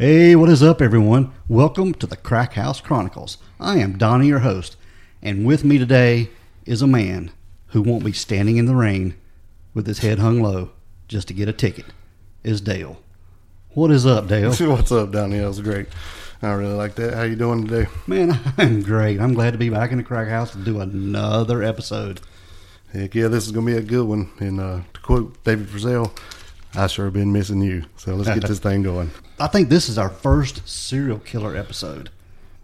Hey, what is up, everyone? Welcome to the Crack House Chronicles. I am Donnie, your host, and with me today is a man who won't be standing in the rain with his head hung low just to get a ticket. Is Dale? What is up, Dale? What's up, Donnie? That was great. I really like that. How you doing today? Man, I'm great. I'm glad to be back in the Crack House to do another episode. Heck yeah, this is gonna be a good one. And uh, to quote David Frizzell, I sure have been missing you. So let's get this thing going. I think this is our first serial killer episode.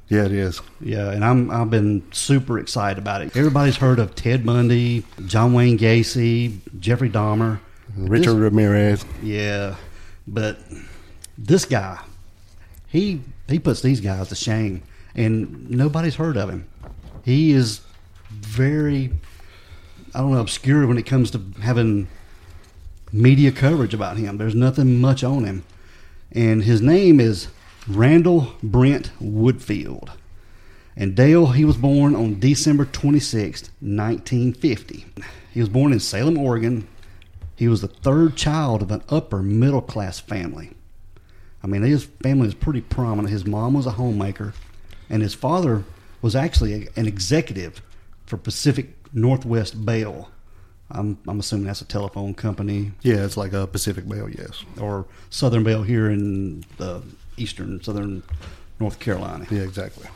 Yeah, it is. Yeah, and I'm I've been super excited about it. Everybody's heard of Ted Bundy, John Wayne Gacy, Jeffrey Dahmer, Richard This- Ramirez. Yeah, but this guy, he he puts these guys to shame, and nobody's heard of him. He is very, I don't know, obscure when it comes to having media coverage about him. There's nothing much on him, and his name is Randall Brent Woodfield. And Dale, he was born on December 26, 1950. He was born in Salem, Oregon. He was the third child of an upper middle class family. I mean, his family was pretty prominent. His mom was a homemaker, and his father was actually an executive for Pacific Northwest Bell. I'm, I'm assuming that's a telephone company Yeah, it's like a Pacific Bell. Yes. or Southern Bell here in the eastern southern North Carolina. Yeah, exactly.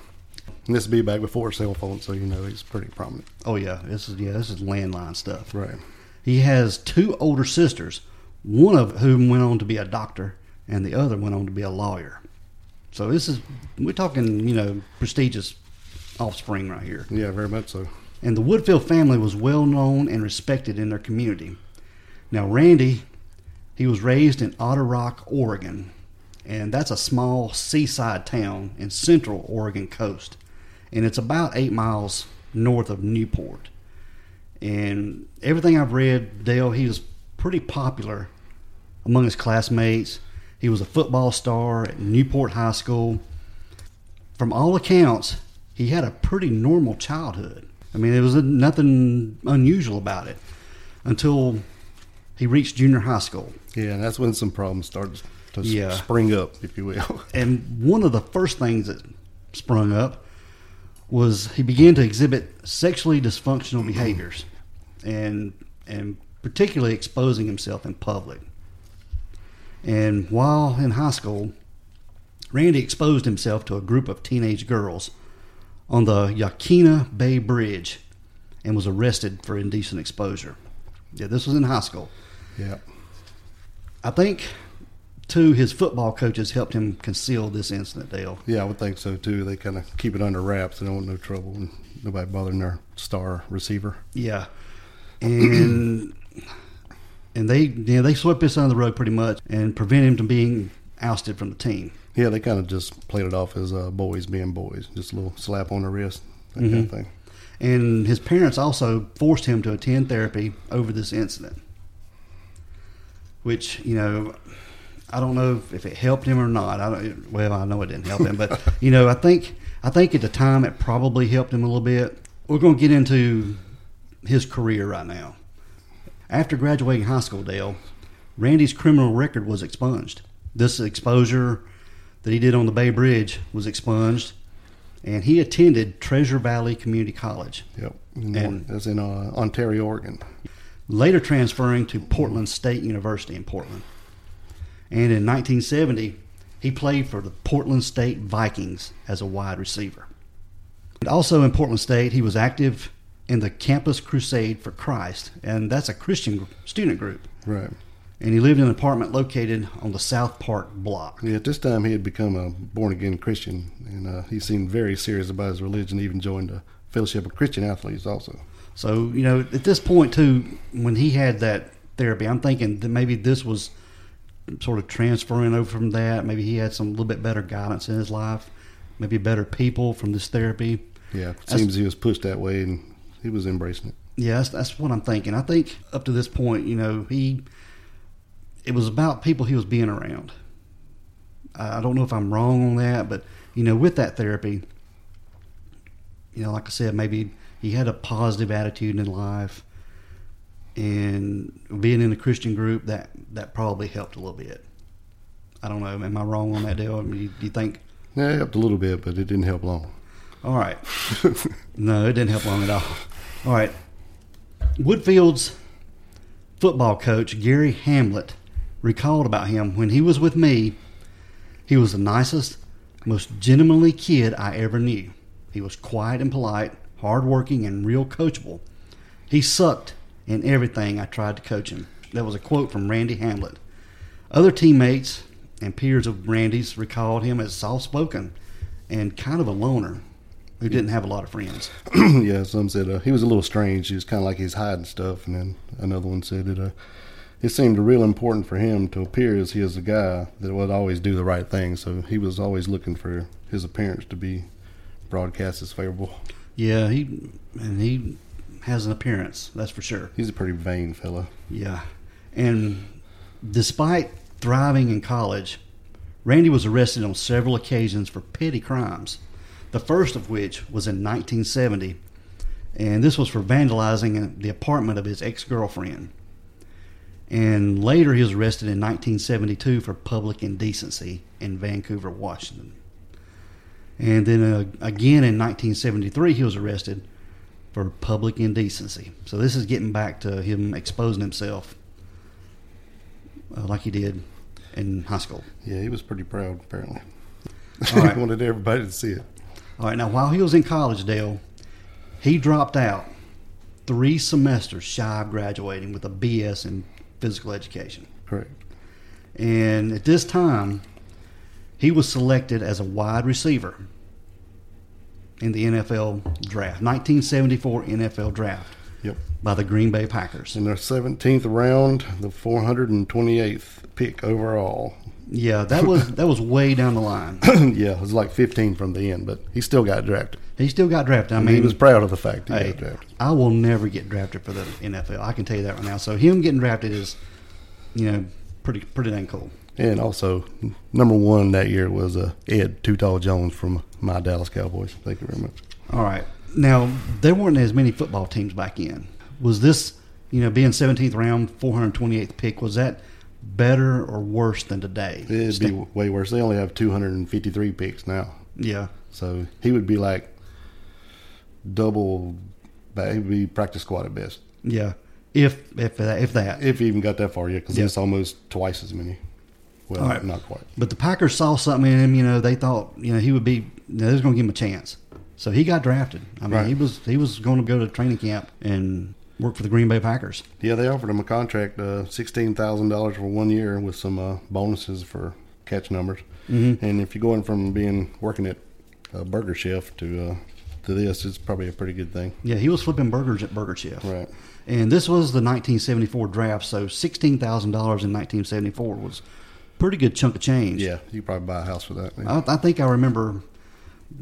And this would be back before cell phones, so you know he's pretty prominent. Oh yeah, this is yeah, this is landline stuff. Right. He has two older sisters, one of whom went on to be a doctor, and the other went on to be a lawyer. So this is we're talking, you know, prestigious offspring right here. Yeah, very much so. And the Woodfield family was well known and respected in their community. Now, Randy, he was raised in Otter Rock, Oregon, and that's a small seaside town in central Oregon coast. And it's about eight miles north of Newport. And everything I've read, Dale, he was pretty popular among his classmates. He was a football star at Newport High School. From all accounts, he had a pretty normal childhood. I mean, there was nothing unusual about it until he reached junior high school. Yeah, and that's when some problems started to Yeah. spring up, if you will. And one of the first things that sprung up was he began to exhibit sexually dysfunctional behaviors and and particularly exposing himself in public. And while in high school, Randy exposed himself to a group of teenage girls on the Yaquina Bay Bridge and was arrested for indecent exposure. Yeah, this was in high school. yeah. I think, too, his football coaches helped him conceal this incident, Dale. Yeah, I would think so too. They kind of keep it under wraps. They don't want no trouble and nobody bothering their star receiver. Yeah, and and they you know, they swept this under the rug pretty much and prevent him from being ousted from the team. Yeah, they kind of just played it off as uh, boys being boys, just a little slap on the wrist, that kind of thing. And his parents also forced him to attend therapy over this incident, which you know. I don't know if it helped him or not. I don't, well, I know it didn't help him, but you know, I think I think at the time it probably helped him a little bit. We're going to get into his career right now. After graduating high school, Dale, Randy's criminal record was expunged. This exposure that he did on the Bay Bridge was expunged, and he attended Treasure Valley Community College, Yep, And- that's in uh, Ontario, Oregon. later transferring to Portland State University in Portland. And in 1970, he played for the Portland State Vikings as a wide receiver. And also in Portland State, he was active in the Campus Crusade for Christ, and that's a Christian student group. Right. And he lived in an apartment located on the South Park block. Yeah, at this time he had become a born again Christian, and uh, he seemed very serious about his religion. Even joined the Fellowship of Christian Athletes also. So you know, at this point too, when he had that therapy, I'm thinking that maybe this was sort of transferring over from that. Maybe he had some little bit better guidance in his life, maybe better people from this therapy. Yeah, That's- seems he was pushed that way, and he was embracing it. Yeah, that's, that's what I'm thinking. I think up to this point, you know, he it was about people he was being around. I don't know if I'm wrong on that, but you know, with that therapy, you know, like I said, maybe he had a positive attitude in life, and being in a Christian group that that probably helped a little bit. I don't know. Am I wrong on that, Dale? I mean, do you think? Yeah, it helped a little bit, but it didn't help long. All right. no, it didn't help long at all. All right. Woodfield's football coach, Gary Hamlet, recalled about him when he was with me, he was the nicest, most gentlemanly kid I ever knew. He was quiet and polite, hardworking, and real coachable. He sucked in everything I tried to coach him. That was a quote from Randy Hamlet. Other teammates and peers of Randy's recalled him as soft spoken and kind of a loner who didn't have a lot of friends. yeah, some said uh, he was a little strange. He was kind of like he's hiding stuff, and then another one said that Uh, it seemed real important for him to appear as he is a guy that would always do the right thing. So he was always looking for his appearance to be broadcast as favorable. Yeah, he and he has an appearance, that's for sure. He's a pretty vain fella. Yeah. And despite thriving in college, Randy was arrested on several occasions for petty crimes. The first of which was in 1970, and this was for vandalizing the apartment of his ex girlfriend. And later he was arrested in 1972 for public indecency in Vancouver, Washington. And then uh, again in 1973 he was arrested for public indecency. So this is getting back to him exposing himself uh, like he did in high school. Yeah, he was pretty proud, apparently. All right. he wanted everybody to see it. All right, now while he was in college, Dale, he dropped out three semesters shy of graduating with a BS in physical education. Correct. And at this time, he was selected as a wide receiver in the NFL draft, 1974 NFL draft Yep. by the Green Bay Packers. In the 17th round, the 428th pick overall. Yeah, that was that was way down the line. yeah, it was like 15 from the end, but he still got drafted. He still got drafted. I mean, he was proud of the fact he Hey, got drafted. I will never get drafted for the NFL. I can tell you that right now. So him getting drafted is, you know, pretty pretty dang cool. And also, number one that year was uh, Ed Too Tall Jones from my Dallas Cowboys. Thank you very much. All right. Now there weren't as many football teams back in. Was this, you know, being 17th round, 428th pick, was that better or worse than today? It'd be way worse. They only have 253 picks now. yeah. So he would be like double, he'd be practice squad at best. Yeah. If if that if that. If he even got that far yet, because Yeah. it's almost twice as many. Well, right. not quite. But the Packers saw something in him. You know, they thought you know he would be. You know, they was going to give him a chance. So he got drafted. I mean, Right. he was he was going to go to training camp and work for the Green Bay Packers. Yeah, they offered him a contract, uh, sixteen thousand dollars for one year with some uh, bonuses for catch numbers. Mm-hmm. And if you're going from being working at a burger chef to uh, to this, it's probably a pretty good thing. Yeah, he was flipping burgers at Burger Chef. Right. And this was the 1974 draft, so sixteen thousand dollars in 1974 was a pretty good chunk of change. Yeah, you probably buy a house for that. I, I think I remember.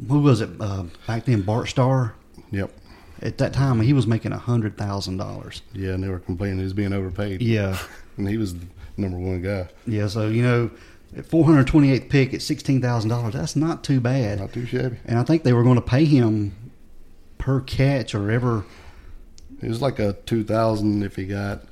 Who was it uh, back then? Bart Starr. Yep. At that time, he was making a hundred thousand dollars. Yeah, and they were complaining he was being overpaid. Yeah, And he was the number one guy. yeah. So you know, at 428th pick at sixteen thousand dollars, that's not too bad. Not too shabby. And I think they were going to pay him per catch or ever. It was like a two thousand if he got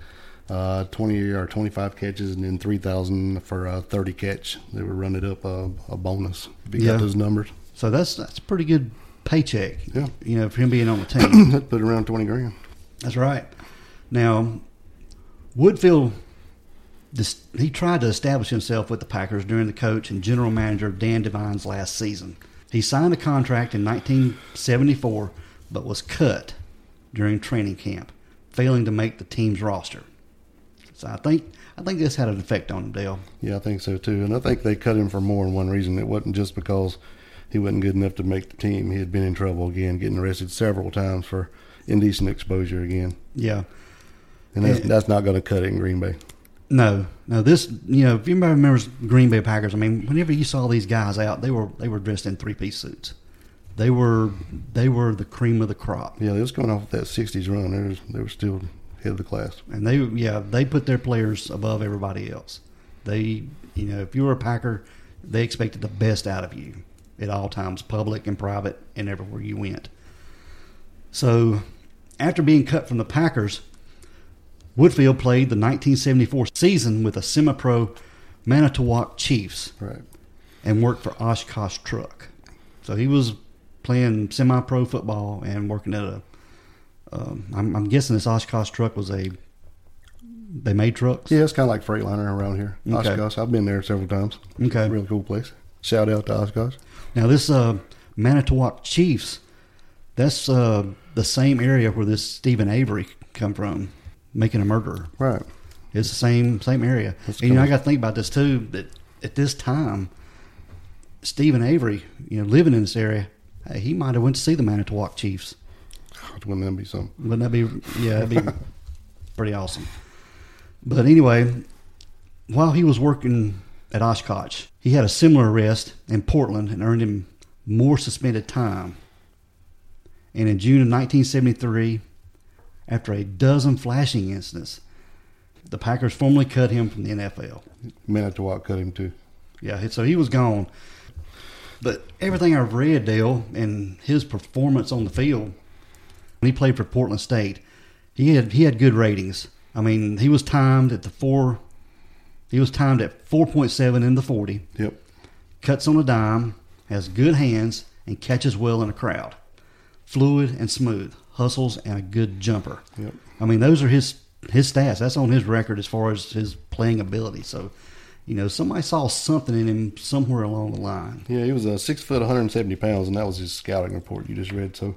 uh, twenty or twenty five catches, and then three thousand for a thirty catch. They were running up a, a bonus if he Yeah. got those numbers. So that's that's pretty good paycheck. Yeah. You know, for him being on the team. That put around twenty grand. That's right. Now, Woodfield, this, he tried to establish himself with the Packers during the coach and general manager Dan Devine's last season. He signed a contract in 1974, but was cut during training camp, failing to make the team's roster. So I think I think this had an effect on him, Dale. Yeah, I think so too. And I think they cut him for more than one reason. It wasn't just because he wasn't good enough to make the team. He had been in trouble again, getting arrested several times for indecent exposure again. Yeah. And that's, Yeah. that's not going to cut it in Green Bay. No, no. This, you know, if anybody remembers Green Bay Packers, I mean, whenever you saw these guys out, they were they were dressed in three piece suits. They were they were the cream of the crop, Yeah, they was going off that '60s run. They was they were still head of the class. and they yeah they put their players above everybody else. They, you know, if you were a Packer, they expected the best out of you at all times, public and private, and everywhere you went. So, after being cut from the Packers, Woodfield played the 1974 season with the semi-pro Manitowoc Chiefs. Right. and worked for Oshkosh Truck. So he was playing semi-pro football and working at a. Um, I'm, I'm guessing this Oshkosh Truck was a. They made trucks. Yeah, it's kind of like Freightliner around here. Okay. Oshkosh. I've been there several times. Okay. Really cool place. Shout out to Oshkosh. Now this uh, Manitowoc Chiefs, that's uh, the same area where this Steven Avery come from, making a murderer. Right. It's the same same area. That's and you know, I got to think about this too. That at this time, Steven Avery, you know, living in this area, he might have went to see the Manitowoc Chiefs. Wouldn't that be something? Wouldn't that be? Yeah, that'd be pretty awesome. But anyway, while he was working at Oshkosh, he had a similar arrest in Portland and earned him more suspended time. And in June of 1973, after a dozen flashing incidents, the Packers formally cut him from the NFL. Manitowoc cut him too. Yeah, so he was gone. But everything I've read, Dale, and his performance on the field when he played for Portland State, he had he had good ratings. I mean, he was timed at the four. He was timed at four point seven in the forty. Yep. Cuts on a dime, has good hands, and catches well in a crowd. Fluid and smooth, hustles and a good jumper. Yep. I mean, those are his his stats. That's on his record as far as his playing ability. So, you know, somebody saw something in him somewhere along the line. Yeah, he was a six foot, 170 pounds, and that was his scouting report you just read. So,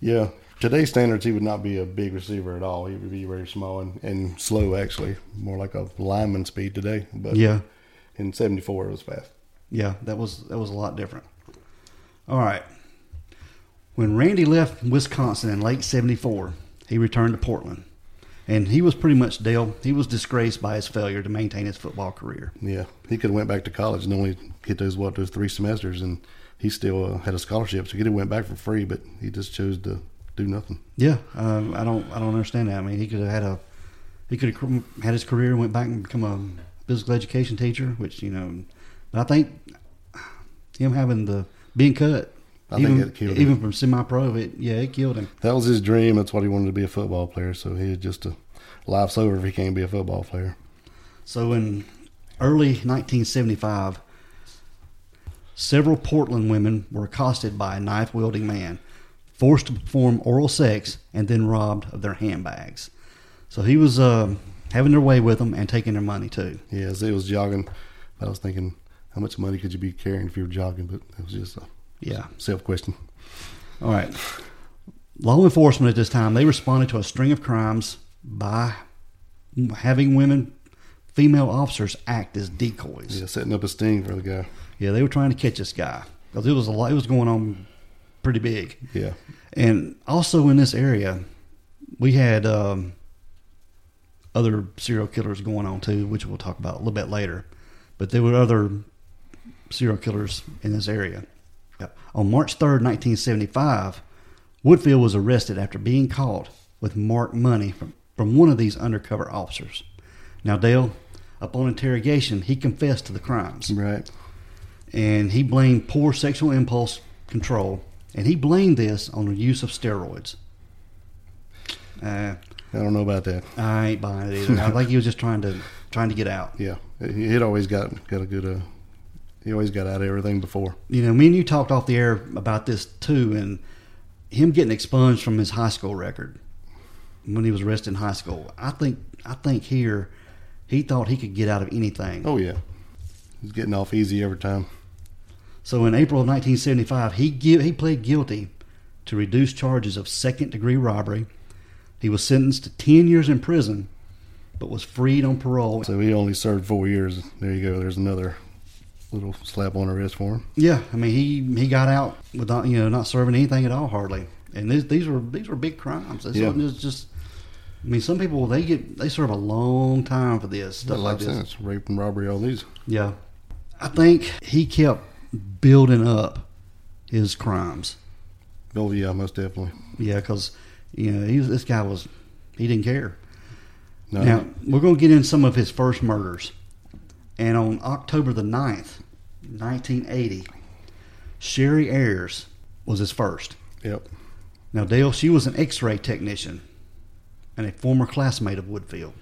yeah, today's standards, he would not be a big receiver at all. He would be very small and, and slow, actually, more like a lineman speed today. But Yeah, in '74, it was fast. yeah, that was that was a lot different. All right. When Randy left Wisconsin in late '74, he returned to Portland, and he was pretty much Dale. He was disgraced by his failure to maintain his football career. Yeah, he could have went back to college and only get those what those three semesters, and he still uh, had a scholarship, so he could have went back for free, but he just chose to do nothing. Yeah, um, I don't I don't understand that. I mean, he could have had a he could have had his career and went back and become a physical education teacher, which you know. But I think him having the being cut, I think even it killed him. even from semi-pro, it yeah, it killed him. That was his dream. That's what he wanted to be a football player. So he just a life's over if he can't be a football player. So in early 1975, several Portland women were accosted by a knife-wielding man, forced to perform oral sex, and then robbed of their handbags. So he was uh, having their way with them and taking their money too. Yeah, as he was jogging, I was thinking, how much money could you be carrying if you were jogging? But it was just a Yeah. self question. All right. Law enforcement at this time they responded to a string of crimes by having women, female officers act as decoys. Yeah, setting up a sting for the guy. Yeah, they were trying to catch this guy because it was a lot. It was going on pretty big, Yeah, and also in this area, we had um, other serial killers going on too, which we'll talk about a little bit later. But there were other serial killers in this area. Yeah. On March third, nineteen seventy-five, Woodfield was arrested after being caught with marked money from, from one of these undercover officers. Now, Dale, upon interrogation, he confessed to the crimes right. and he blamed poor sexual impulse control, and he blamed this on the use of steroids. Uh, I don't know about that. I ain't buying it either. I think he was just trying to trying to get out. Yeah, he he'd always got got a good. Uh, he always got out of everything before. You know, me and you talked off the air about this too, and him getting expunged from his high school record when he was arrested in high school. I think I think here he thought he could get out of anything. Oh yeah, he's getting off easy every time. So in April of 1975, he he pled guilty to reduced charges of second degree robbery. He was sentenced to 10 years in prison, but was freed on parole. So he only served four years. There you go. There's another little slap on the wrist for him. Yeah, I mean he he got out without you know not serving anything at all hardly, and these these were these were big crimes. This Yeah. wasn't just, I mean some people they get they serve a long time for this stuff like this. sentence, rape and robbery, all these. Yeah, I think he kept building up his crimes. Oh yeah, most definitely. Yeah, because you know he was, this guy was he didn't care. No, Now we're going to get in some of his first murders, and on October the 9th, nineteen eighty, Cherie Ayers was his first. Yep. Now Dale, she was an X-ray technician and a former classmate of Woodfield.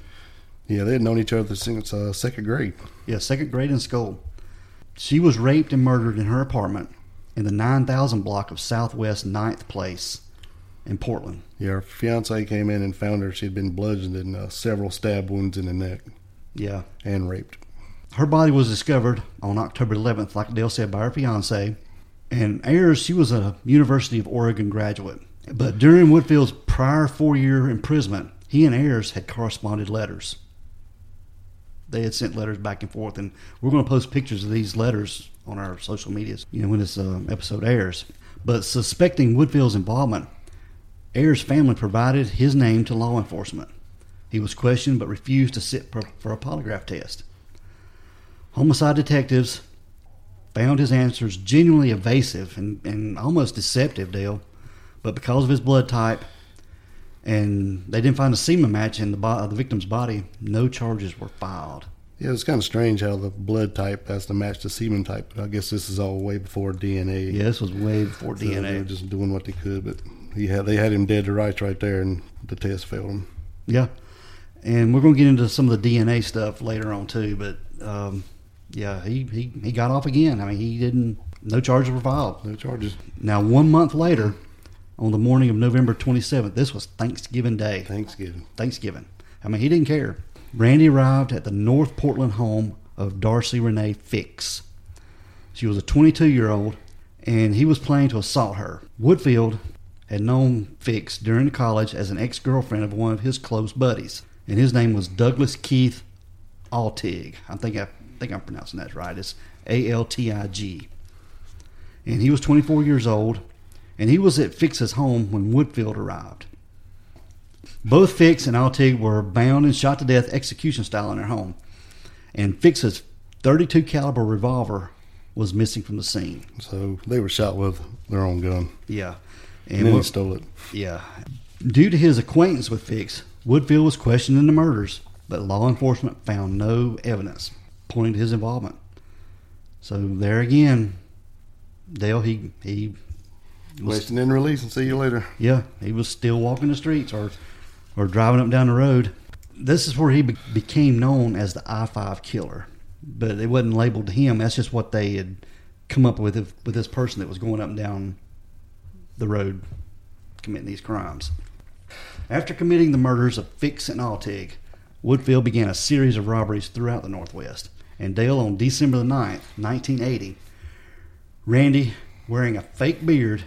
Yeah, they had known each other since uh, second grade. Yeah, second grade in school. She was raped and murdered in her apartment in the 9000 block of Southwest 9th Place in Portland. Yeah, her fiance came in and found her. She had been bludgeoned and uh, several stab wounds in the neck Yeah. and raped. Her body was discovered on October 11th, like Dale said, by her fiance. And Ayers, she was a University of Oregon graduate. But during Woodfield's prior four year imprisonment, he and Ayers had corresponded letters. They had sent letters back and forth, and we're going to post pictures of these letters on our social medias, you know, when this uh, episode airs. But suspecting Woodfield's involvement, Ayers' family provided his name to law enforcement. He was questioned but refused to sit for, for a polygraph test. Homicide detectives found his answers genuinely evasive and, and almost deceptive, Dale. But because of his blood type, and they didn't find a semen match in the, bo- the victim's body, no charges were filed. Yeah, it's kind of strange how the blood type has to match the semen type. But I guess this is all way before DNA. Yeah, this was way before So They were DNA. just doing what they could, but he had they had him dead to rights right there, and the test failed him. Yeah, and we're going to get into some of the DNA stuff later on too. But um, yeah, he, he he got off again. I mean, he didn't. No charges were filed. No charges. Now, one month later, on the morning of November 27th, this was Thanksgiving Day. Thanksgiving. Thanksgiving. I mean, he didn't care. Randy arrived at the North Portland home of Darcy Renee Fix. She was a 22 year old, and he was planning to assault her. Woodfield had known Fix during college as an ex girlfriend of one of his close buddies, and his name was Douglas Keith Altig. I think I think I'm pronouncing that right. It's A L T I G. And he was 24 years old, and he was at Fix's home when Woodfield arrived. Both Fix and Altig were bound and shot to death execution style in their home. And Fix's 32 caliber revolver was missing from the scene. So they were shot with their own gun, Yeah. and, And then he stole it. yeah. Due to his acquaintance with Fix, Woodfield was questioned in the murders, but law enforcement found no evidence pointing to his involvement. So there again, Dale, he he was Question and release, and see you later. Yeah, he was still walking the streets or or driving up down the road. This is where he be- became known as the I five killer, but it wasn't labeled to him. That's just what they had come up with with this person that was going up and down the road committing these crimes. After committing the murders of Fix and Altig, Woodfield began a series of robberies throughout the Northwest. And Dale, on December the 9th, 1980, Randy, wearing a fake beard,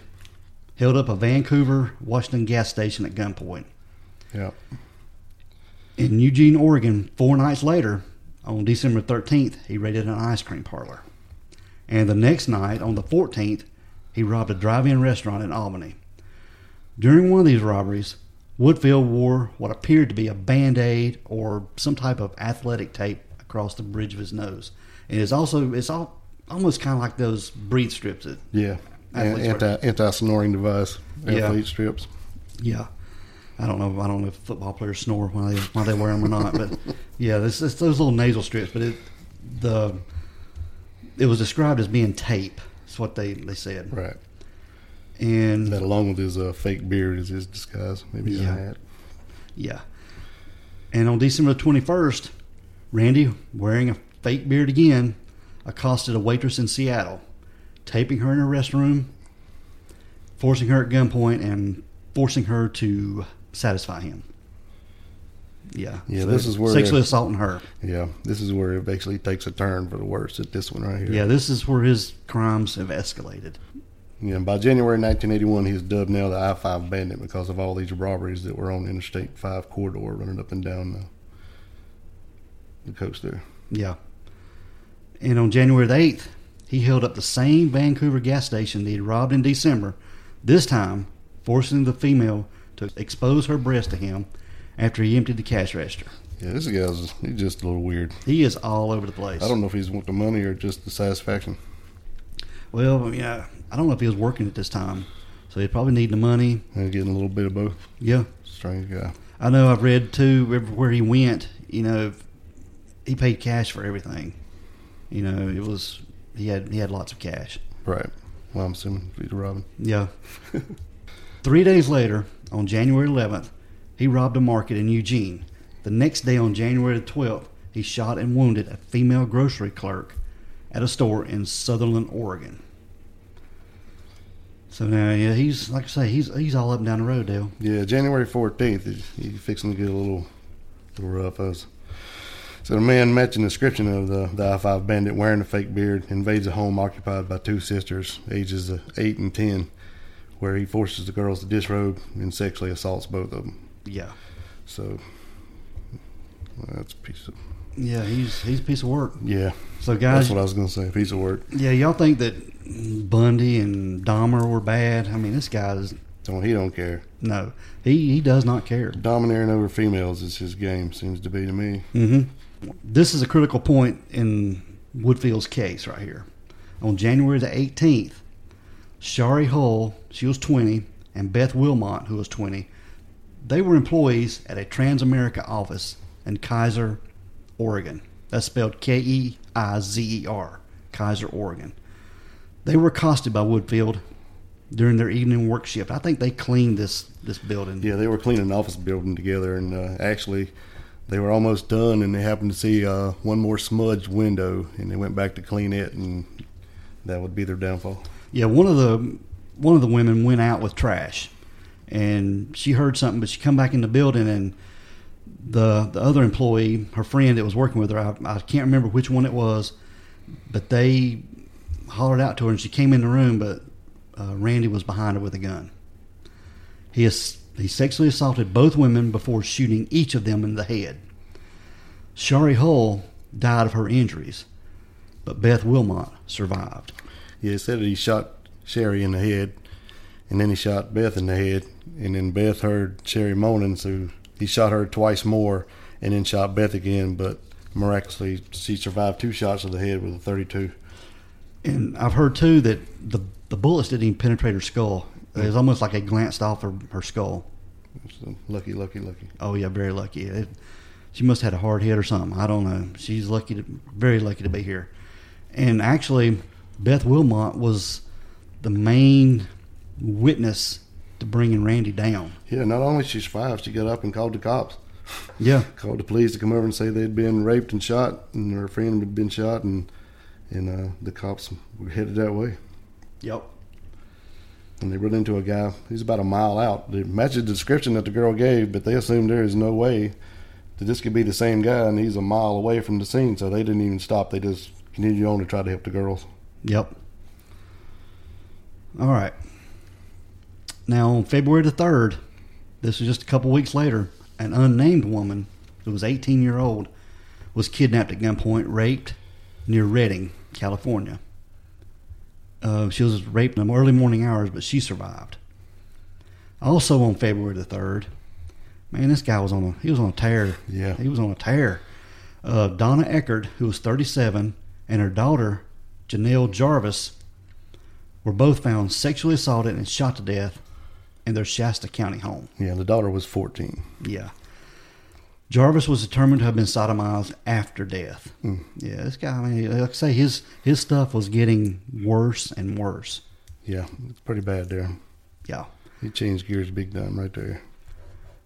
held up a Vancouver, Washington gas station at gunpoint. Yeah. In Eugene, Oregon, four nights later, on December 13th, he raided an ice cream parlor. And the next night, on the 14th, he robbed a drive in restaurant in Albany. During one of these robberies, Woodfield wore what appeared to be a band aid or some type of athletic tape across the bridge of his nose. And it's also, it's all, almost kind of like those breathe strips that Yeah. Anti anti snoring device. Yeah. Athlete strips. Yeah, I don't know. I don't know if football players snore while they while they wear them or not. But yeah, this it's those little nasal strips. But it the it was described as being tape. That's what they they said. Right. And That along with his uh, fake beard is his disguise. Maybe his Yeah. hat. yeah, and on December twenty first, Randy, wearing a fake beard again, accosted a waitress in Seattle, taping her in her restroom, forcing her at gunpoint, and forcing her to satisfy him. Yeah, Yeah, this is where sexually assaulting her. Yeah. This is where it actually takes a turn for the worse at this one right here. Yeah, this is where his crimes have escalated. Yeah, by January 1981, he's dubbed now the I-5 Bandit because of all these robberies that were on Interstate 5 corridor running up and down the the coast there. Yeah. And on January the 8th, he held up the same Vancouver gas station that he robbed in December, this time forcing the female to expose her breast to him after he emptied the cash register. Yeah, this guy's he's just a little weird. He is all over the place. I don't know if he's want the money or just the satisfaction. Well, yeah, I don't know if he was working at this time, so he'd probably need the money. And getting a little bit of both. Yeah, Strange guy. I know. I've read too. Everywhere he went, you know, he paid cash for everything. You know, it was he had he had lots of cash. Right. Well, I'm assuming Peter Robin. Yeah. Three days later, on January 11th, he robbed a market in Eugene. The next day, on January 12th, he shot and wounded a female grocery clerk at a store in Sutherlin, Oregon. So now, yeah, he's like I say, he's he's all up and down the road, Dale. Yeah, January 14th, he's, he's fixing to get a little, little rough. Us. So the man matching the description of the, the I-5 bandit wearing a fake beard invades a home occupied by two sisters, ages of 8 and 10, where he forces the girls to disrobe and sexually assaults both of them. Yeah, So well, that's a piece of, yeah, he's he's a piece of work. yeah, So guys... that's what I was going to say, piece of work. yeah, y'all think that Bundy and Dahmer were bad? I mean, this guy's Don't, he don't care. no, he he does not care. Domineering over females is his game, seems to be to me. hmm This is a critical point in Woodfield's case right here. On January the 18th, Shari Hull, she was 20, and Beth Wilmot, who was 20, they were employees at a Transamerica office in Keizer, Oregon. That's spelled K E I Z E R, Keizer, Oregon. They were accosted by Woodfield during their evening work shift. I think they cleaned this this building. Yeah, they were cleaning an office building together, and uh, actually, they were almost done, and they happened to see uh, one more smudged window, and they went back to clean it, and that would be their downfall. Yeah, one of the one of the women went out with trash, and she heard something, but she come back in the building, and the the other employee, her friend that was working with her, I, I can't remember which one it was, but they hollered out to her, and she came in the room, but uh, Randy was behind her with a gun. He is, he sexually assaulted both women before shooting each of them in the head. Shari Hull died of her injuries, but Beth Wilmot survived. Yeah, it said that he shot Sherry in the head, and then he shot Beth in the head, and then Beth heard Sherry moaning, so he shot her twice more, and then shot Beth again, but miraculously she survived two shots to the head with a 32. And I've heard too that the the bullets didn't even penetrate her skull. It was almost like it glanced off her, her skull. So lucky, lucky, lucky. Oh yeah, very lucky. It, she must have had a hard hit or something. I don't know. She's lucky to, very lucky to be here. And actually, Beth Wilmot was the main witness to bringing Randy down. Yeah, not only she survived, she got up and called the cops. Yeah, called the police to come over and say they'd been raped and shot, and her friend had been shot, and and uh, the cops were headed that way. yep. And they run into a guy. He's about a mile out. They matched the description that the girl gave, but they assumed there is no way that this could be the same guy, and he's a mile away from the scene. So they didn't even stop. They just continued on to try to help the girls. Yep. All right. Now, on February the 3rd, this was just a couple weeks later, an unnamed woman who was 18 year old was kidnapped at gunpoint, raped near Redding, California. Uh, she was raped in the early morning hours, but she survived. Also on February the 3rd, man, this guy was on a he was on a tear. Yeah. He was on a tear. Uh, Donna Eckert, who was 37, and her daughter, Janelle Jarvis, were both found sexually assaulted and shot to death in their Shasta County home. Yeah, the daughter was 14. Yeah. Jarvis was determined to have been sodomized after death. Mm. Yeah, this guy, I mean, like I say, his his stuff was getting worse and worse. Yeah, it's pretty bad there. Yeah. He changed gears big time right there.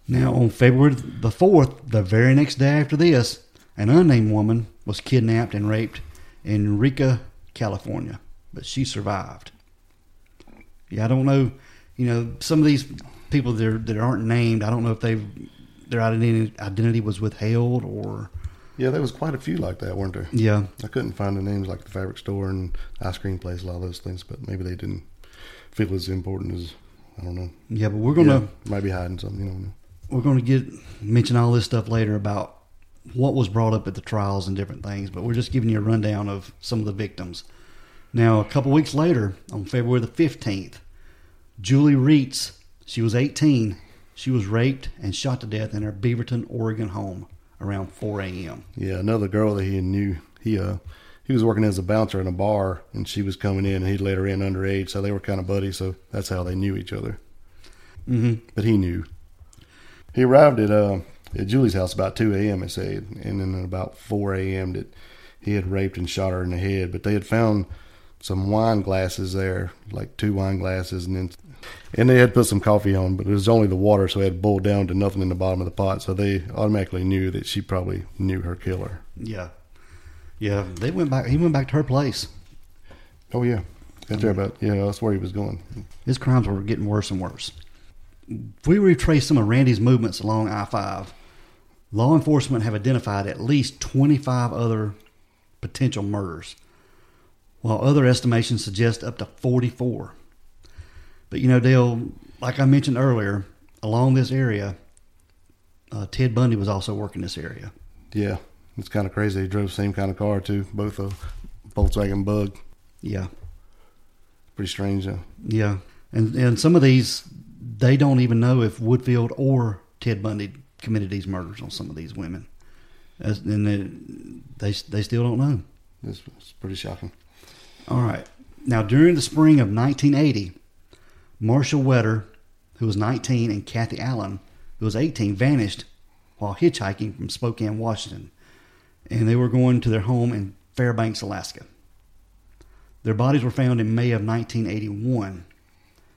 Now, on February the 4th, the very next day after this, an unnamed woman was kidnapped and raped in Eureka, California, but she survived. Yeah, I don't know. You know, some of these people that, are, that aren't named, I don't know if they've their identity identity was withheld or Yeah, there was quite a few like that, weren't there? yeah, I couldn't find the names like the fabric store and ice cream place, a lot of those things, but maybe they didn't feel as important as I don't know. yeah. But we're gonna Yeah, might be hiding something, you know. we're gonna get mention all this stuff later about what was brought up at the trials and different things, but we're just giving you a rundown of some of the victims. Now, a couple weeks later, on February the 15th, Julie Reitz, she was 18, she was raped and shot to death in her Beaverton, Oregon home around 4 a.m. Yeah, another girl that he knew. He uh he was working as a bouncer in a bar, and she was coming in, and he'd let her in underage, so they were kind of buddies. So that's how they knew each other. Mm-hmm. But he knew. He arrived at uh at Julie's house about 2 a.m. It said, and then at about 4 a.m. that he had raped and shot her in the head. But they had found some wine glasses there, like two wine glasses, and then and they had put some coffee on, but it was only the water, so it had boiled down to nothing in the bottom of the pot. So they automatically knew that she probably knew her killer. Yeah. Yeah, they went back. He went back to her place. Oh yeah, that's there about yeah. That's where he was going. His crimes were getting worse and worse. If we retrace some of Randy's movements along I 5, law enforcement have identified at least 25 other potential murders, while other estimations suggest up to 44. But you know, Dale, like I mentioned earlier, along this area, uh, Ted Bundy was also working this area. Yeah, it's kind of crazy. He drove the same kind of car too, both a Volkswagen Bug. Yeah. Pretty strange. Uh, Yeah, and and some of these they don't even know if Woodfield or Ted Bundy committed these murders on some of these women, As, and they, they they still don't know. it's, it's pretty shocking. All right, now during the spring of 1980, Marshall Wetter, who was 19, and Kathy Allen, who was 18, vanished while hitchhiking from Spokane, Washington, and they were going to their home in Fairbanks, Alaska. Their bodies were found in May of 1981,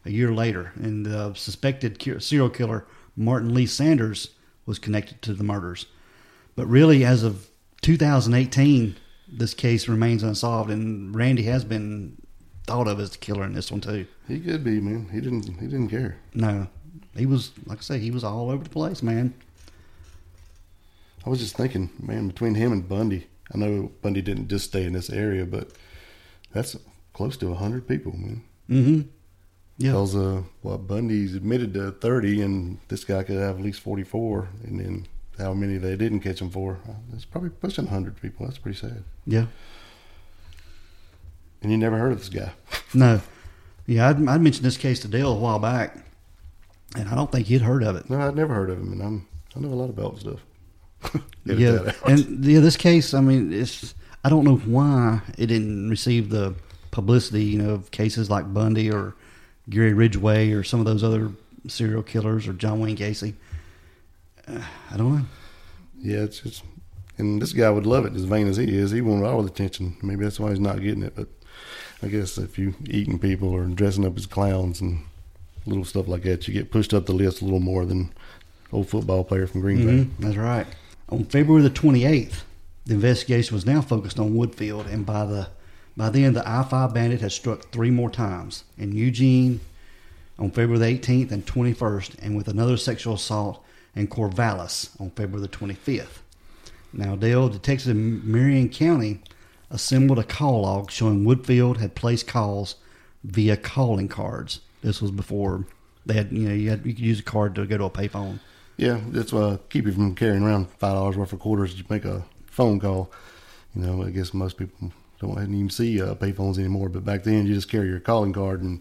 a year later, and the suspected serial killer Martin Lee Sanders was connected to the murders. But really, as of 2018, this case remains unsolved, and Randy has been thought of as the killer in this one too. He could be man. He didn't. He didn't care. No, he was like I say, he was all over the place, man. I was just thinking, man, between him and Bundy, I know Bundy didn't just stay in this area, but that's close to hundred people, man. Mm-hmm. Yeah, Because uh, well, Bundy's admitted to thirty, and this guy could have at least forty-four, and then how many they didn't catch him for? Uh, That's probably pushing hundred people. That's pretty sad. yeah. And you never heard of this guy. No, yeah. I'd, I'd mentioned this case to Dale a while back, and I don't think he'd heard of it. No, I'd never heard of him, and I'm I know a lot about stuff. Yeah, and yeah, this case, I mean, it's I don't know why it didn't receive the publicity, you know, of cases like Bundy or Gary Ridgway or some of those other serial killers or John Wayne Gacy. Uh, I don't know. Yeah, it's just, and this guy would love it as vain as he is. He wanted all the attention. Maybe that's why he's not getting it. But I guess if you eating people or dressing up as clowns and little stuff like that, you get pushed up the list a little more than old football player from Green Bay. Mhm, that's right. On February the 28th, the investigation was now focused on Woodfield, and by the by then, the I-5 bandit had struck three more times in Eugene on February the 18th and 21st, and with another sexual assault in Corvallis on February the 25th. Now, Dale, detectives in Marion County assembled a call log showing Woodfield had placed calls via calling cards. This was before they had, you know, you, had, you could use a card to go to a payphone. Yeah, that's why keep you from carrying around five dollars worth of quarters to make a phone call. You know, I guess most people don't even see uh, payphones anymore. But back then, you just carry your calling card and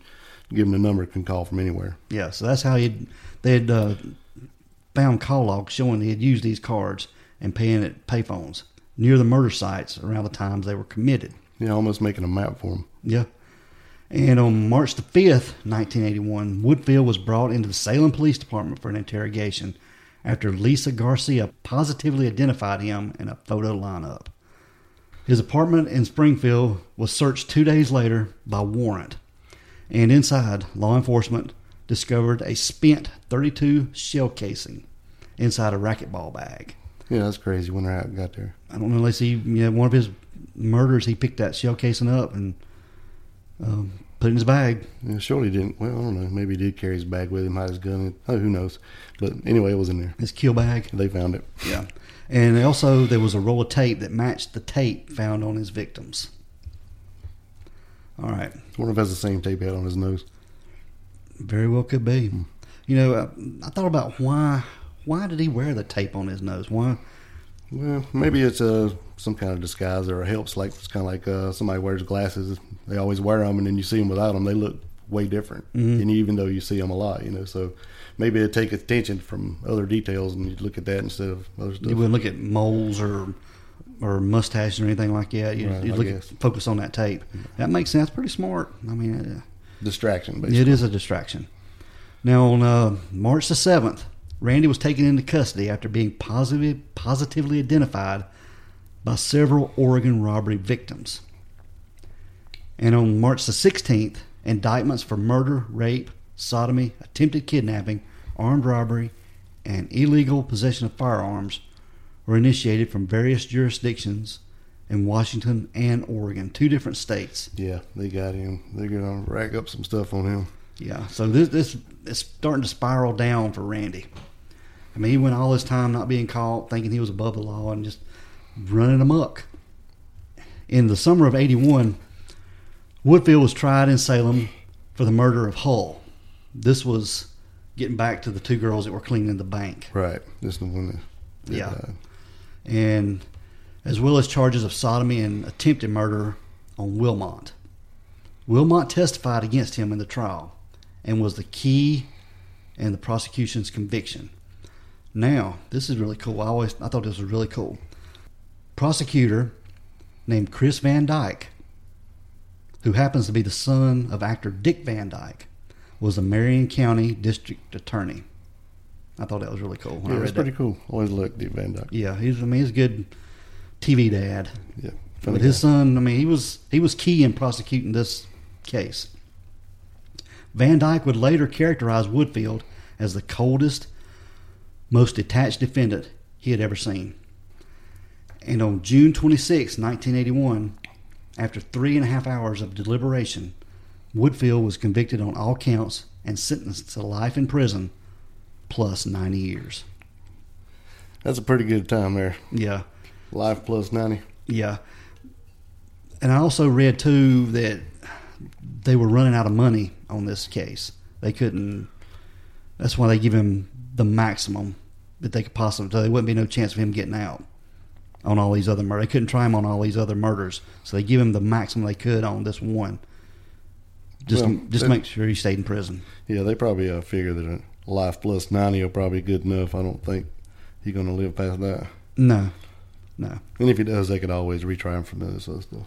give them the number, can call from anywhere. Yeah, so that's how he they had uh, found call logs showing he had used these cards and paying at payphones near the murder sites around the times they were committed. Yeah, almost making a map for them. Yeah. And on March the 5th, 1981, Woodfield was brought into the Salem Police Department for an interrogation after Lisa Garcia positively identified him in a photo lineup. His apartment in Springfield was searched two days later by warrant, and inside, law enforcement discovered a spent 32 shell casing inside a racquetball bag. Yeah, that's crazy when they're got there. I don't know unless he, you know, one of his murders, he picked that shell casing up and um, put it in his bag. Yeah, surely didn't. Well, I don't know. Maybe he did carry his bag with him, hide his gun. Oh, who knows? But anyway, it was in there. His kill bag. They found it. Yeah. And also, there was a roll of tape that matched the tape found on his victims. All right. I wonder if that's the same tape he had on his nose. Very well could be. You know, I, I thought about why why did he wear the tape on his nose? Why? Well, maybe it's a some kind of disguise or it helps. Like it's kind of like uh, somebody wears glasses. They always wear them, and then you see them without them, they look way different. Mm-hmm. And even though you see them a lot, you know, so maybe it take attention from other details, and you look at that instead of other stuff. You wouldn't look at moles or or mustaches or anything like that. You Right, look at, focus on that tape. That makes sense. Pretty smart. I mean, uh, Distraction, basically. it is a distraction. Now on uh, March the seventh, Randy was taken into custody after being positive, positively identified by several Oregon robbery victims. And on March the 16th, indictments for murder, rape, sodomy, attempted kidnapping, armed robbery, and illegal possession of firearms were initiated from various jurisdictions in Washington and Oregon, two different states. Yeah, they got him. They're gonna rack up some stuff on him. Yeah, so this this is starting to spiral down for Randy. I mean, he went all his time not being caught, thinking he was above the law, and just running amok. In the summer of '81, Woodfield was tried in Salem for the murder of Hull. This was getting back to the two girls that were cleaning the bank, Right. This is the one that. Yeah. died. and as well as charges of sodomy and attempted murder on Wilmot. Wilmot testified against him in the trial and was the key in the prosecution's conviction. Now, this is really cool. I always I thought this was really cool. Prosecutor named Chris Van Dyke, who happens to be the son of actor Dick Van Dyke, was a Marion County District Attorney. I thought that was really cool. when I Yeah, read it's that. pretty cool. Always look Dick Van Dyke. Yeah, he's I mean he's a good TV dad. Yeah. But his son, I mean, he was he was key in prosecuting this case. Van Dyke would later characterize Woodfield as the coldest, most detached defendant he had ever seen. And on June 26, 1981, after three and a half hours of deliberation, Woodfield was convicted on all counts and sentenced to life in prison plus 90 years. That's a pretty good time there. Yeah. Life plus ninety. Yeah. And I also read too that they were running out of money on this case. They couldn't. That's why they give him the maximum that they could possibly. So there wouldn't be no chance of him getting out on all these other murders. They couldn't try him on all these other murders, so they give him the maximum they could on this one. Just, Well, just that- make sure he stayed in prison. Yeah, they probably uh, figure that a life plus ninety will probably be good enough. I don't think he's gonna live past that. No, no. And if he does, they could always retry him for this other stuff.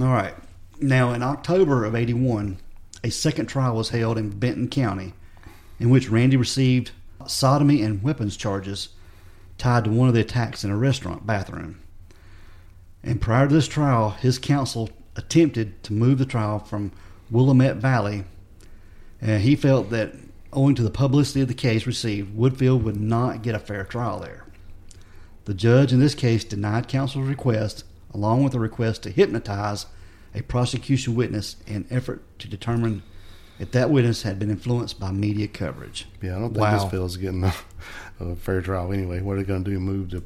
All right. Now, in October of 81, a second trial was held in Benton County in which Randy received sodomy and weapons charges tied to one of the attacks in a restaurant bathroom. And prior to this trial, his counsel attempted to move the trial from Willamette Valley. And he felt that, owing to the publicity of the case received, Woodfield would not get a fair trial there. The judge in this case denied counsel's request, along with a request to hypnotize a prosecution witness in an effort to determine if that witness had been influenced by media coverage. Yeah, I don't think Wow. this fella's getting a, a fair trial anyway. What are they gonna do? Move to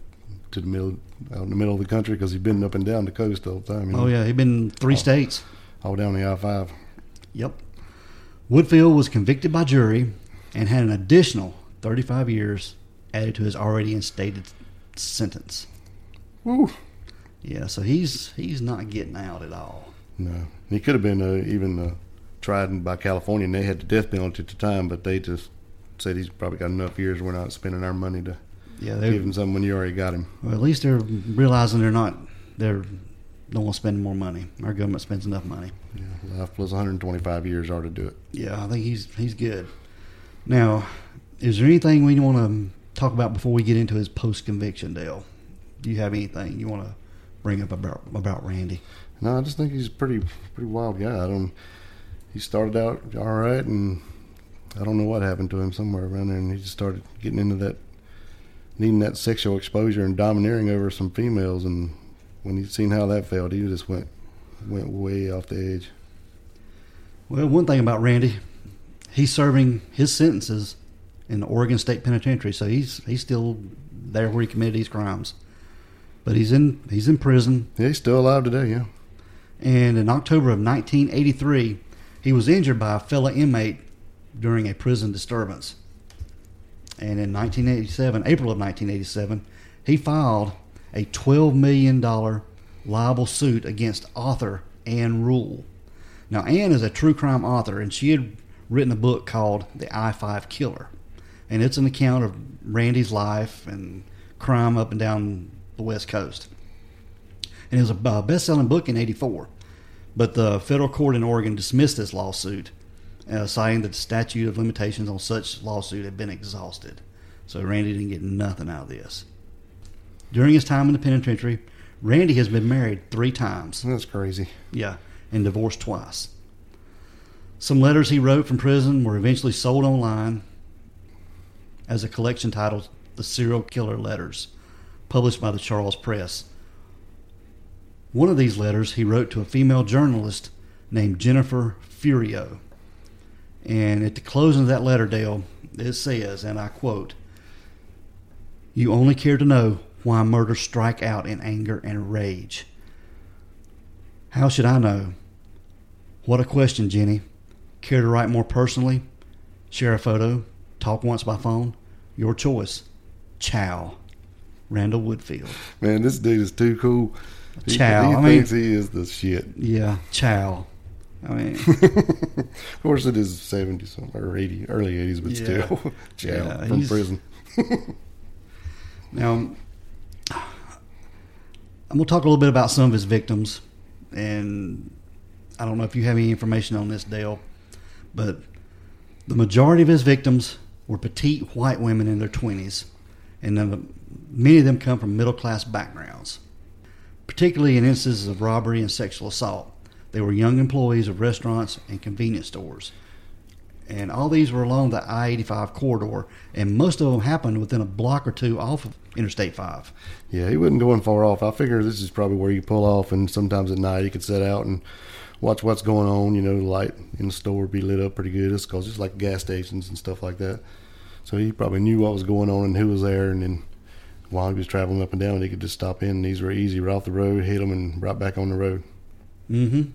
to the middle out in the middle of the country because he's been up and down the coast the whole time. You know, Oh yeah, he's been in three states. all down the I five. Yep. Woodfield was convicted by jury and had an additional 35 years added to his already instated sentence. Woo. Yeah, so he's he's not getting out at all. No, he could have been uh, even uh, tried by California, and they had the death penalty at the time, but they just said he's probably got enough years. We're not spending our money to Yeah, give him something when you already got him. well, at least they're realizing they're not they're don't want to spend more money. Our government spends enough money. Yeah, life plus 125 years are to do it. Yeah, I think he's he's good. Now, is there anything we want to talk about before we get into his post conviction deal? Do you have anything you want to bring up about about Randy? No, I just think he's a pretty pretty wild guy. I don't. He started out all right, and I don't know what happened to him somewhere around there, and he just started getting into that, needing that sexual exposure and domineering over some females. And when he seen how that failed, he just went went way off the edge. Well, one thing about Randy, he's serving his sentences in the Oregon State Penitentiary, so he's he's still there where he committed these crimes. But he's in he's in prison, Yeah, he's still alive today. Yeah. and in October of 1983, he was injured by a fellow inmate during a prison disturbance. And in 1987, April of 1987, he filed a $12 million libel suit against author Ann Rule. Now, Ann is a true crime author, and she had written a book called The I 5 Killer. And it's an account of Randy's life and crime up and down the West Coast. And it was a best selling book in 84. But the federal court in Oregon dismissed this lawsuit, uh, citing that the statute of limitations on such lawsuit had been exhausted. So Randy didn't get nothing out of this. During his time in the penitentiary, Randy has been married three times. That's crazy. Yeah, and divorced twice. Some letters he wrote from prison were eventually sold online as a collection titled The Serial Killer Letters, published by the Charles Press. One of these letters he wrote to a female journalist named Jennifer Furio. And at the closing of that letter, Dale, it says, and I quote, You only care to know why murders strike out in anger and rage. How should I know? What a question, Jenny. Care to write more personally? Share a photo? Talk once by phone? Your choice. Ciao. Randall Woodfield. Man, this dude is too cool. He, Chow. He I mean- he is the shit. Yeah, Chow. I mean, Of course, it is seventy something or eighty, early eighties, but Yeah. still, Chow Yeah, from prison. now I'm going to talk a little bit about some of his victims, and I don't know if you have any information on this, Dale, but the majority of his victims were petite white women in their 20s, and uh, many of them come from middle class backgrounds, particularly in instances of robbery and sexual assault. They were young employees of restaurants and convenience stores. And all these were along the I 85 corridor, and most of them happened within a block or two off of Interstate 5. Yeah, he wasn't going far off. I figure this is probably where you pull off, and sometimes at night you could set out and watch what's going on. You know, the light in the store be lit up pretty good. It's because it's like gas stations and stuff like that. So he probably knew what was going on and who was there, and then while he was traveling up and down, he could just stop in. These were easy, right off the road, hit them, and right back on the road. Mm-hmm.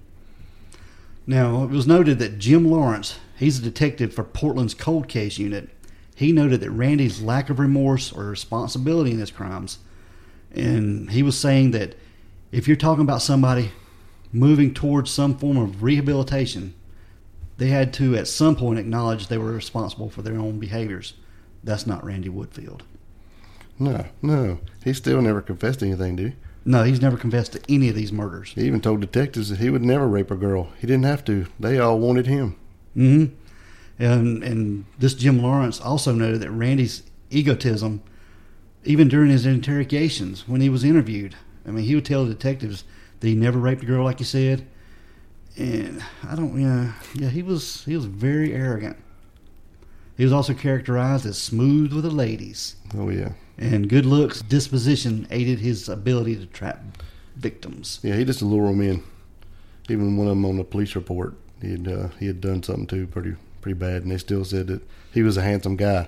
Now, it was noted that Jim Lawrence, he's a detective for Portland's cold case unit. He noted that Randy's lack of remorse or responsibility in his crimes. And he was saying that if you're talking about somebody moving towards some form of rehabilitation, they had to at some point acknowledge they were responsible for their own behaviors. That's not Randy Woodfield. No, no, he still never confessed to anything, did he? No, he's never confessed to any of these murders. He even told detectives that he would never rape a girl. He didn't have to. They all wanted him. hmm And and this Jim Lawrence also noted that Randy's egotism, even during his interrogations when he was interviewed, I mean, he would tell the detectives that he never raped a girl, like you said. And I don't, yeah, yeah, he was he was very arrogant. He was also characterized as smooth with the ladies, Oh yeah, and good looks, disposition aided his ability to trap victims. yeah. He just lure them in. Even one of them on the police report, he had uh, he had done something too pretty pretty bad, and they still said that he was a handsome guy.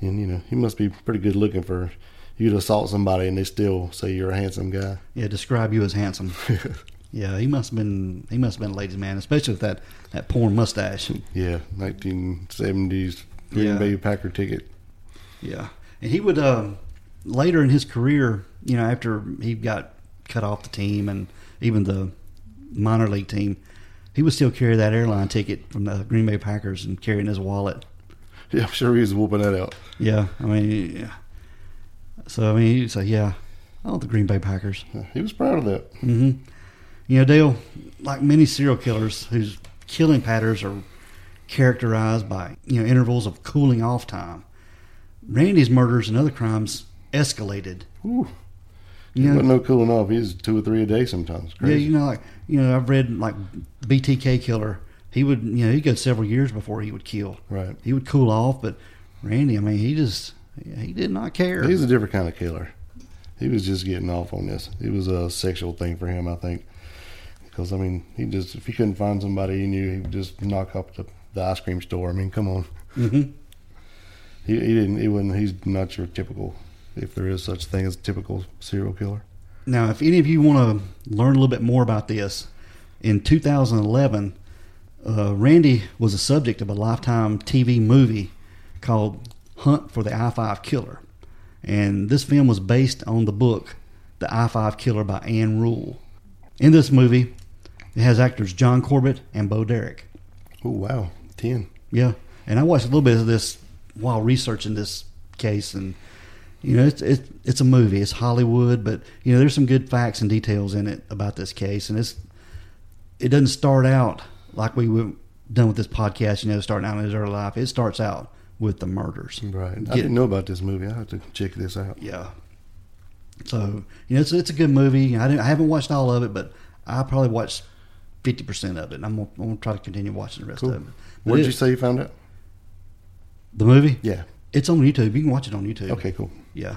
And you know, he must be pretty good looking for you to assault somebody, and they still say you're a handsome guy. Yeah, describe you as handsome. Yeah, he must have been he must have been a ladies' man, especially with that that porn mustache. yeah, 1970s Green Yeah. Bay Packer ticket. Yeah, and he would um, later in his career, you know, after he got cut off the team and even the minor league team, he would still carry that airline ticket from the Green Bay Packers and carry it in his wallet. Yeah, I'm sure he was whooping that out. Yeah, I mean, yeah. so I mean, he'd say, yeah, oh, the Green Bay Packers. He was proud of that. hmm You know, Dale, like many serial killers whose killing patterns are characterized by you know intervals of cooling off time, Randy's murders and other crimes escalated. Whew. You He know, wasn't no cooling off. He was two or three a day sometimes. yeah, you know, like you know, I've read like BTK killer. He would, you know, he'd go several years before he would kill. Right. He would cool off, but Randy, I mean, he just he did not care. He's a different kind of killer. He was just getting off on this. It was a sexual thing for him, I think. Because I mean, he just if he couldn't find somebody he knew, he would just knock up the, the ice cream store. I mean, come on. hmm He, he didn't. He wasn't. He's not your typical, if there is such thing as a typical serial killer. Now, if any of you want to learn a little bit more about this, in 2011, uh, Randy was a subject of a Lifetime TV movie called Hunt for the I 5 Killer. And this film was based on the book The I 5 Killer by Ann Rule. In this movie, it has actors John Corbett and Bo Derek. Oh wow, ten. Yeah, and I watched a little bit of this while researching this case, and you know, it's it's it's a movie. It's Hollywood, but you know, there's some good facts and details in it about this case, and it's it doesn't start out like we were done with this podcast. You know, starting out in his early life, it starts out with the murders. Right. I didn't know about this movie. I have to check this out. Yeah. So you know, it's it's a good movie. I didn't, I haven't watched all of it, but I probably watched fifty percent of it. And I'm gonna, I'm gonna try to continue watching the rest Cool. of it. Where did you say you found out? The movie? Yeah. It's on YouTube. You can watch it on YouTube. Okay, cool. Yeah,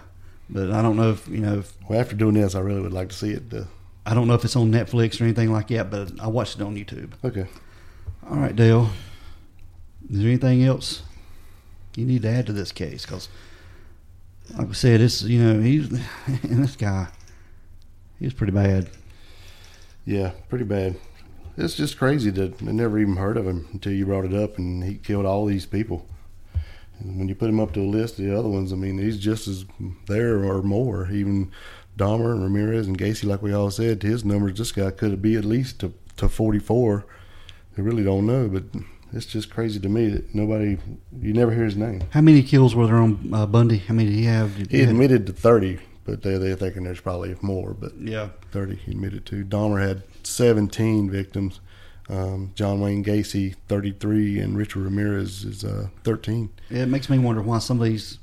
but I don't know if you know. If, Well, after doing this, I really would like to see it. Uh, I don't know if it's on Netflix or anything like that. But I watched it on YouTube. okay. All right, Dale. Is there anything else you need to add to this case? Because, like I said, it's you know he's and this guy, he's pretty bad. Yeah, pretty bad. It's just crazy that I never even heard of him until you brought it up, and he killed all these people. And when you put him up to a list of the other ones, I mean, he's just as there or more. Even Dahmer and Ramirez and Gacy, like we all said, his numbers, this guy could be at least to, to 44. I really don't know, but it's just crazy to me that nobody, you never hear his name. How many kills were there on uh, Bundy? How many did he have? He admitted to 30, but they, they're thinking there's probably more, but Yeah. 30 he admitted to. Dahmer had 17 victims. Um, John Wayne Gacy, 33, and Richard Ramirez is uh, 13. It makes me wonder why some of these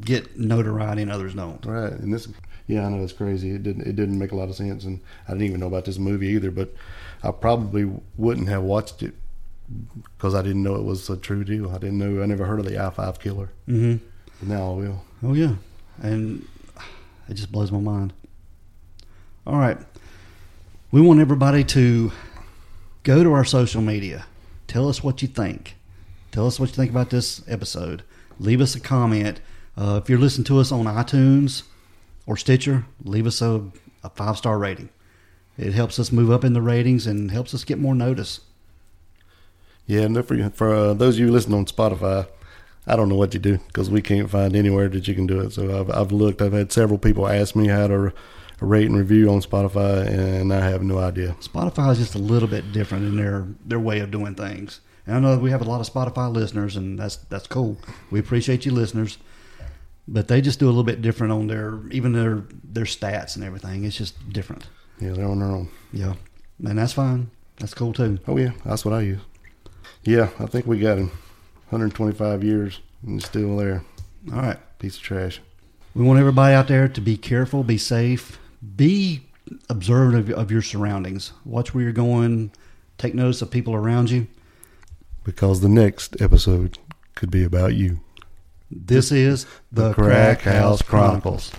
get notoriety and others don't. Right, and this, yeah, I know it's crazy. It didn't, it didn't make a lot of sense, and I didn't even know about this movie either. But I probably wouldn't have watched it because I didn't know it was a true deal. I didn't know. I never heard of the I five killer. Mm-hmm. But now I will. Oh yeah, and it just blows my mind. All right, we want everybody to go to our social media. Tell us what you think. Tell us what you think about this episode. Leave us a comment. Uh, if you're listening to us on iTunes or Stitcher, leave us a, a five star rating. It helps us move up in the ratings and helps us get more notice. Yeah, and for for uh, those of you listening on Spotify, I don't know what you do because we can't find anywhere that you can do it. So I've I've looked. I've had several people ask me how to rate and review on Spotify, and I have no idea. Spotify is just a little bit different in their their way of doing things. And I know we have a lot of Spotify listeners, and that's that's cool. We appreciate you listeners, but they just do a little bit different on their even their their stats and everything. It's just different. Yeah, they're on their own. Yeah, and that's fine. That's cool too. Oh yeah, that's what I use. Yeah, I think we got him. 125 years and still there. All right. Piece of trash. We want everybody out there to be careful, be safe, be observant of, of your surroundings. Watch where you're going. Take notice of people around you. Because the next episode could be about you. This is The Crack House Chronicles.